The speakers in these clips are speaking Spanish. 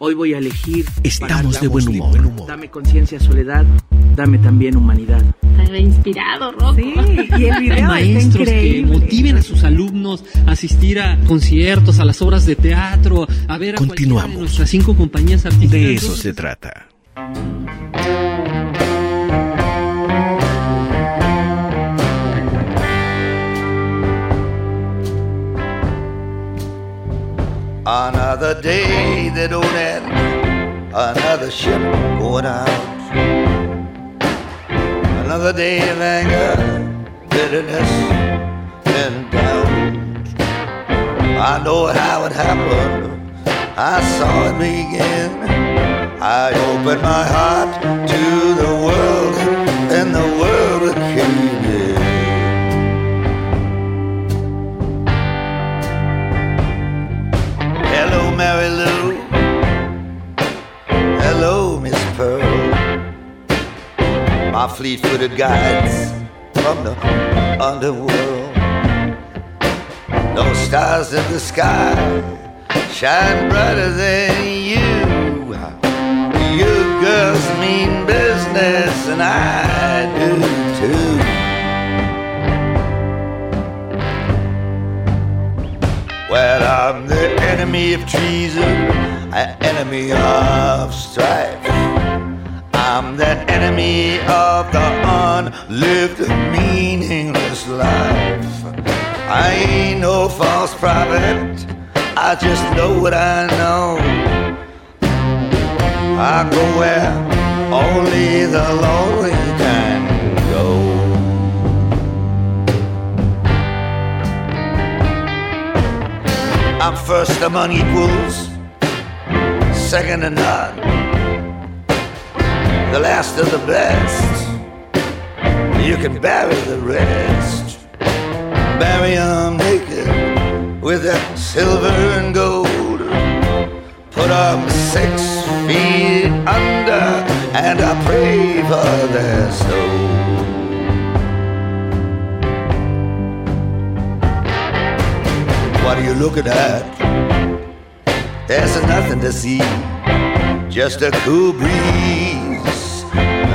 Hoy voy a elegir. Estamos de buen humor. Dame conciencia, soledad. Dame también humanidad. Está inspirado, Rocco. Sí, y el video Maestros que motiven a sus alumnos a asistir a conciertos, a las obras de teatro, a ver a Continuamos. de nuestras cinco compañías artísticas. De eso se trata. Another day that don't end, another ship going out. Another day of anger, bitterness, and doubt. I know how it happened, I saw it begin. I opened my heart to Mary Lou. Hello, Miss Pearl. My fleet footed guides from the underworld. No stars in the sky shine brighter than you. You girls mean business, and I I'm the enemy of treason, an enemy of strife. I'm that enemy of the unlived, meaningless life. I ain't no false prophet, I just know what I know. I go where only the lonely I'm first among equals, second to none, the last of the best. You can bury the rest, bury 'em naked with that silver and gold. Put 'em six feet under, and I pray for their soul. What are you looking at? That? There's nothing to see, just a cool breeze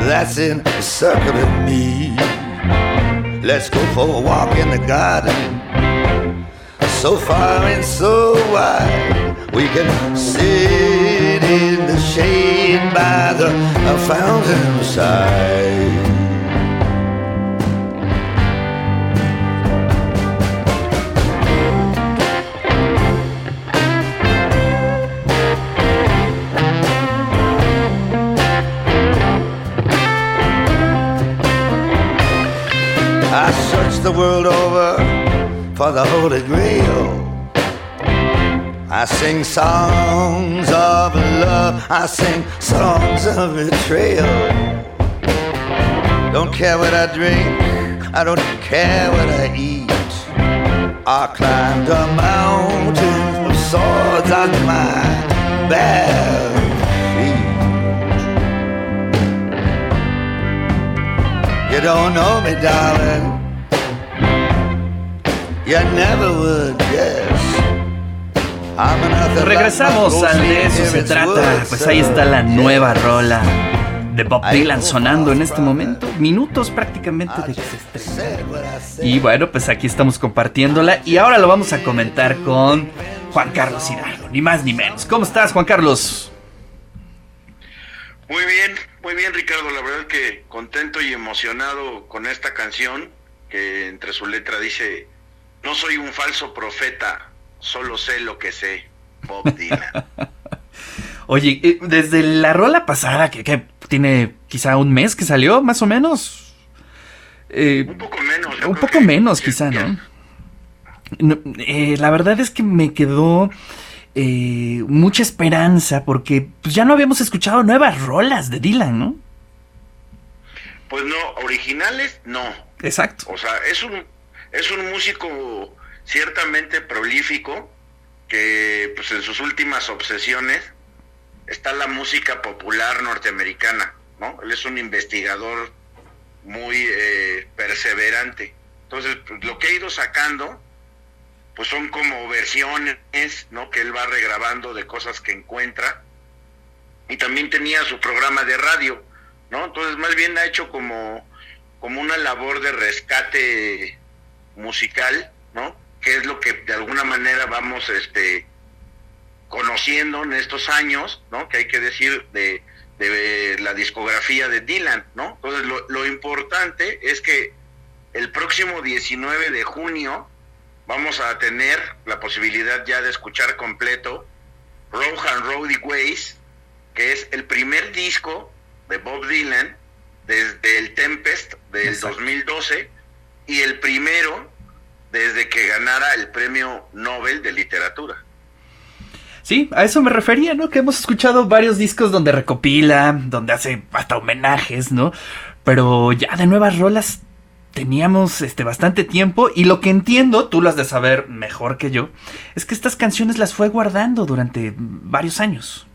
that's encircling me. Let's go for a walk in the garden, so far and so wide. We can sit in the shade by the fountain side. The world over for the Holy Grail. I sing songs of love, I sing songs of betrayal. Don't care what I drink, I don't care what I eat. I climbed a mountain of swords on my bare feet. You don't know me, darling. Regresamos al de eso se trata. Pues ahí está la nueva rola de Bob Dylan sonando en este momento. Minutos prácticamente de que se. Y bueno, pues aquí estamos compartiéndola. Y ahora lo vamos a comentar con Juan Carlos Hidalgo. Ni más ni menos. ¿Cómo estás, Juan Carlos? Muy bien, muy bien Ricardo, la verdad que contento y emocionado con esta canción que entre su letra dice, no soy un falso profeta, solo sé lo que sé, Bob Dylan. Oye, eh, desde la rola pasada, que, que tiene quizá un mes que salió, más o menos. Eh, un poco menos. Un poco menos, quizá, ¿no? no eh, la verdad es que me quedó eh, mucha esperanza porque pues, ya no habíamos escuchado nuevas rolas de Dylan, ¿no? Pues no, originales no. Exacto. O sea, es un, es un músico ciertamente prolífico que pues en sus últimas obsesiones está la música popular norteamericana, ¿no? Él es un investigador muy eh, perseverante. Entonces, pues, lo que ha ido sacando, pues son como versiones, ¿no? Que él va regrabando de cosas que encuentra y también tenía su programa de radio, ¿no? Entonces más bien ha hecho como, como una labor de rescate musical, ¿no? Que es lo que de alguna manera vamos este conociendo en estos años, ¿no? Que hay que decir de, de la discografía de Dylan, ¿no? Entonces lo, lo importante es que el próximo 19 de junio vamos a tener la posibilidad ya de escuchar completo Road and Roadie Ways, que es el primer disco de Bob Dylan desde el Tempest del 2012 y el primero desde que ganara el premio Nobel de Literatura. Sí, a eso me refería, ¿no? Que hemos escuchado varios discos donde recopila, donde hace hasta homenajes, ¿no? Pero ya de nuevas rolas teníamos este bastante tiempo y lo que entiendo, tú lo has de saber mejor que yo, es que estas canciones las fue guardando durante varios años.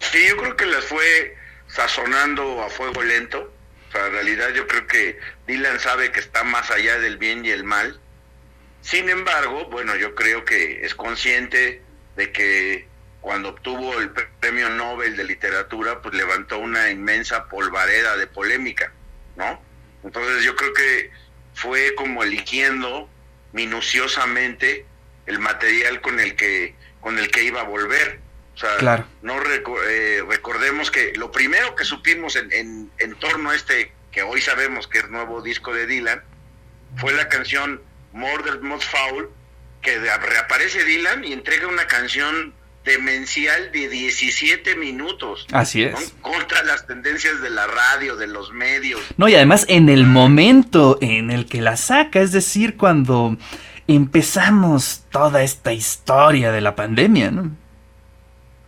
Sí, yo creo que las fue sazonando a fuego lento. O sea, en realidad yo creo que Dylan sabe que está más allá del bien y el mal. Sin embargo, bueno, yo creo que es consciente de que cuando obtuvo el premio Nobel de literatura, pues levantó una inmensa polvareda de polémica, ¿no? Entonces yo creo que fue como eligiendo minuciosamente el material con el que con el que iba a volver. O sea, no eh, recordemos que lo primero que supimos en, en, torno a este que hoy sabemos que es nuevo disco de Dylan fue la canción Murder Most Foul que reaparece Dylan y entrega una canción demencial de 17 minutos. Así es. Contra las tendencias de la radio, de los medios. No, y además en el momento en el que la saca, es decir, cuando empezamos toda esta historia de la pandemia, ¿no?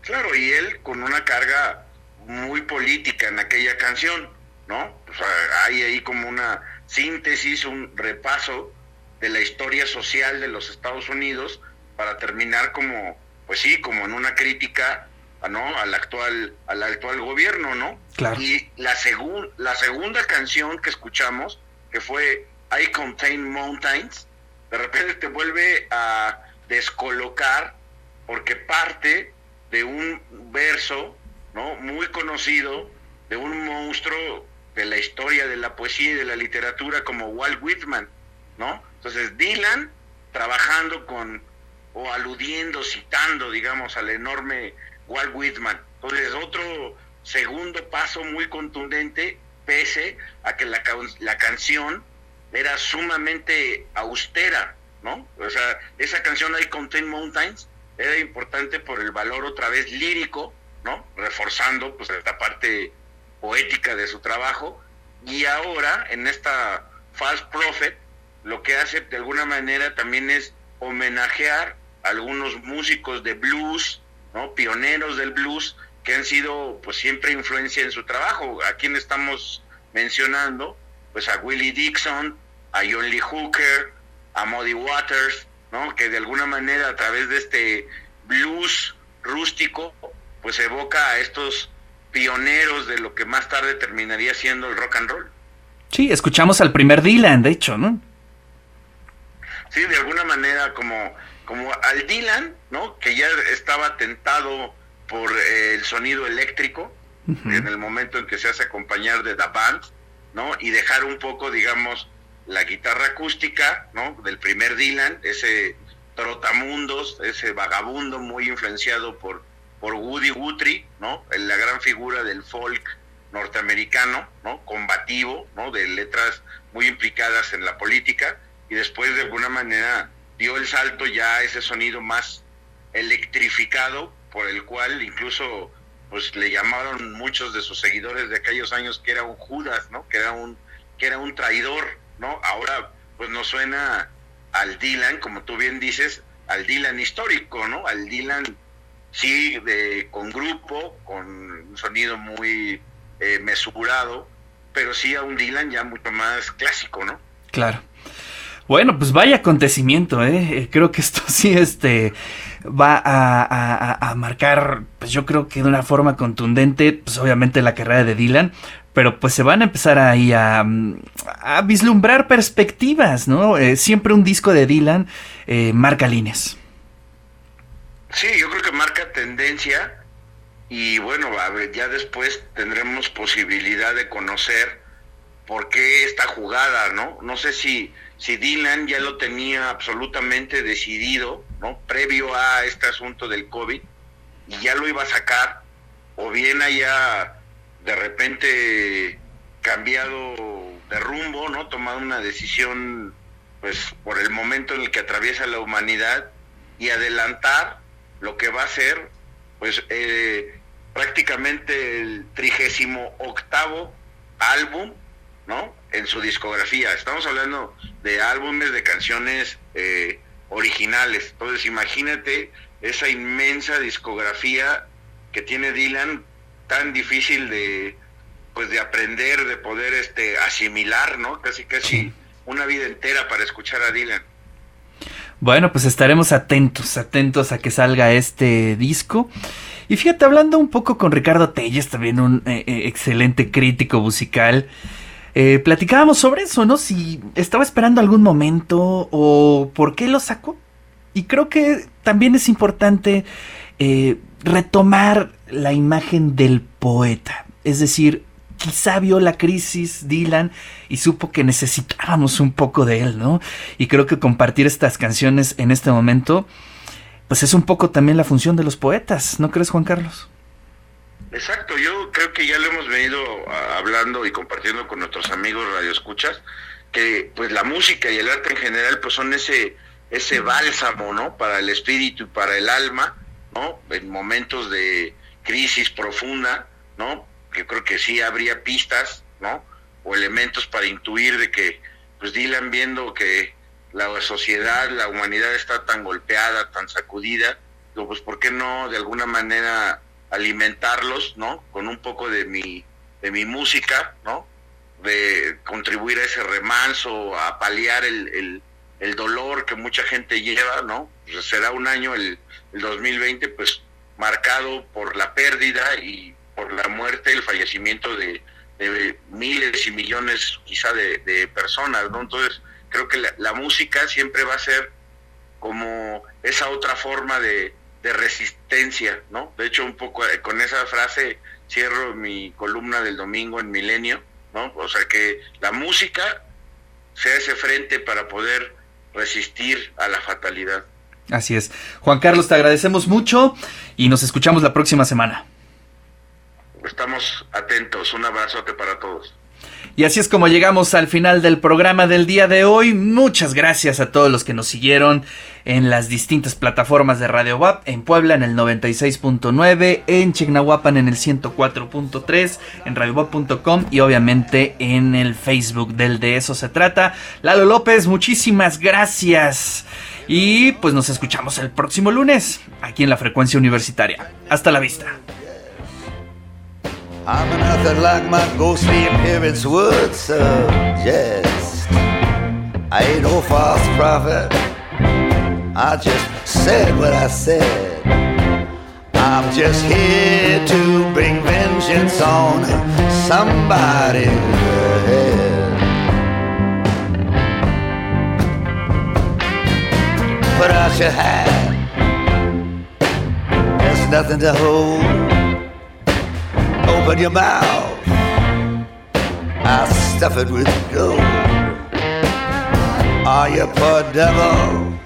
Claro, y él con una carga muy política en aquella canción, ¿no? O sea, hay ahí como una síntesis, un repaso de la historia social de los Estados Unidos para terminar como pues sí, como en una crítica ¿no? al actual al actual gobierno, ¿no? Claro. Y la la segunda canción que escuchamos, que fue I Contain Mountains, de repente te vuelve a descolocar porque parte de un verso, ¿no? muy conocido de un monstruo de la historia de la poesía y de la literatura como Walt Whitman, ¿no? Entonces Dylan trabajando con o aludiendo, citando, digamos, al enorme Walt Whitman. Entonces, otro segundo paso muy contundente, pese a que la, la canción era sumamente austera, ¿no? O sea, esa canción I Contain Mountains era importante por el valor otra vez lírico, ¿no? Reforzando pues esta parte poética de su trabajo y ahora en esta False Prophet lo que hace de alguna manera también es homenajear algunos músicos de blues, ¿no? pioneros del blues, que han sido pues siempre influencia en su trabajo. ¿A quién estamos mencionando? Pues a Willie Dixon, a John Lee Hooker, a Muddy Waters, ¿no? que de alguna manera a través de este blues rústico, pues evoca a estos pioneros de lo que más tarde terminaría siendo el rock and roll. Sí, escuchamos al primer Dylan, de hecho, ¿no? Sí, de alguna manera como como al Dylan, ¿no? Que ya estaba tentado por eh, el sonido eléctrico en el momento en que se hace acompañar de The Band, ¿no? Y dejar un poco, digamos, la guitarra acústica, ¿no? Del primer Dylan, ese trotamundos, ese vagabundo muy influenciado por, por Woody Guthrie, ¿no? La gran figura del folk norteamericano, ¿no? Combativo, ¿no? De letras muy implicadas en la política y después de alguna manera dio el salto ya a ese sonido más electrificado, por el cual incluso pues le llamaron muchos de sus seguidores de aquellos años que era un Judas, ¿no? Que era un que era un traidor, ¿no? Ahora pues nos suena al Dylan, como tú bien dices, al Dylan histórico, ¿no? Al Dylan sí de con grupo, con un sonido muy eh, mesurado, pero sí a un Dylan ya mucho más clásico, ¿no? Claro. Bueno, pues vaya acontecimiento, ¿eh? ¿eh? Creo que esto sí este, va a, marcar, pues yo creo que de una forma contundente, pues obviamente la carrera de Dylan, pero pues se van a empezar ahí a, a vislumbrar perspectivas, ¿no? Eh, siempre un disco de Dylan eh, marca líneas. Sí, yo creo que marca tendencia y bueno, ya después tendremos posibilidad de conocer por qué esta jugada, ¿no? No sé si, si Dylan ya lo tenía absolutamente decidido, ¿no? Previo a este asunto del COVID, y ya lo iba a sacar, o bien haya de repente cambiado de rumbo, ¿no? Tomado una decisión, pues, por el momento en el que atraviesa la humanidad y adelantar lo que va a ser, pues, eh, prácticamente el trigésimo octavo álbum, ¿no? En su discografía. Estamos hablando de álbumes de canciones eh, originales. Entonces, imagínate esa inmensa discografía que tiene Dylan, tan difícil de, pues, de aprender, de poder este, asimilar, ¿no? Casi, casi una vida entera para escuchar a Dylan. Bueno, pues estaremos atentos, atentos a que salga este disco. Y fíjate, hablando un poco con Ricardo Telles, también un eh, eh, excelente crítico musical, eh, platicábamos sobre eso, ¿no? Si estaba esperando algún momento o por qué lo sacó. Y creo que también es importante retomar la imagen del poeta. Es decir, quizá vio la crisis Dylan y supo que necesitábamos un poco de él, ¿no? Y creo que compartir estas canciones en este momento pues es un poco también la función de los poetas, ¿no crees, Juan Carlos? Exacto, yo creo que ya lo hemos venido ah, hablando y compartiendo con nuestros amigos radioescuchas, que pues la música y el arte en general pues son ese ese bálsamo, ¿no? Para el espíritu y para el alma, ¿no? En momentos de crisis profunda, ¿no? Que creo que sí habría pistas, ¿no? O elementos para intuir de que pues Dylan viendo que la sociedad, la humanidad está tan golpeada, tan sacudida, pues ¿por qué no de alguna manera alimentarlos, ¿no? Con un poco de mi, de mi música, ¿no? De contribuir a ese remanso, a paliar el, el, dolor que mucha gente lleva, ¿no? Pues será un año, el, el 2020, pues marcado por la pérdida y por la muerte, el fallecimiento de, de miles y millones quizá de, de personas, ¿no? Entonces, creo que la, música siempre va a ser como esa otra forma de, resistencia, ¿no? De hecho, un poco eh, con esa frase cierro mi columna del domingo en Milenio, ¿no? O sea, que la música sea ese frente para poder resistir a la fatalidad. Así es. Juan Carlos, te agradecemos mucho y nos escuchamos la próxima semana. Estamos atentos. Un abrazote para todos. Y así es como llegamos al final del programa del día de hoy. Muchas gracias a todos los que nos siguieron en las distintas plataformas de Radio WAP, en Puebla en el 96.9, en Chignahuapan en el 104.3, en radiowap.com y obviamente en el Facebook del De Eso Se Trata. Lalo López, muchísimas gracias. Y pues nos escuchamos el próximo lunes aquí en la frecuencia universitaria. Hasta la vista. I'm nothing like my ghostly appearance would suggest. I ain't no false prophet. I just said what I said. I'm just here to bring vengeance on somebody's head. Put out your hand. There's nothing to hold open your mouth. I stuff it with gold. Are you poor devil?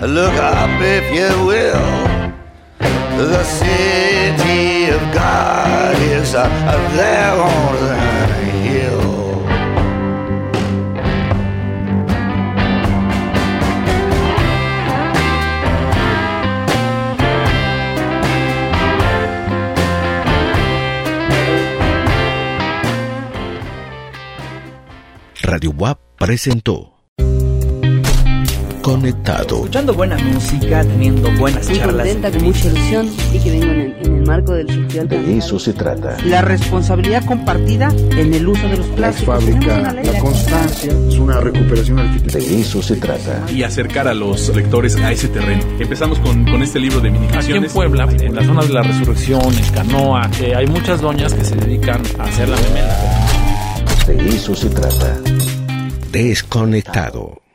Look up if you will. Presentó Conectado. Escuchando buena música, teniendo buenas Muy charlas. contenta, con mucha ilusión y que vengo en el, en el marco del festival. De eso se trata. La responsabilidad compartida en el uso de los La plásticos. fábrica, una ley la constancia, es una recuperación arquitectónica. De eso se trata. y acercar a los lectores a ese terreno. Empezamos con, con este libro de mini Aquí en Puebla, en la zona de la Resurrección, en Canoa, eh, hay muchas doñas que se dedican a hacer la memela. De eso se trata. Desconectado.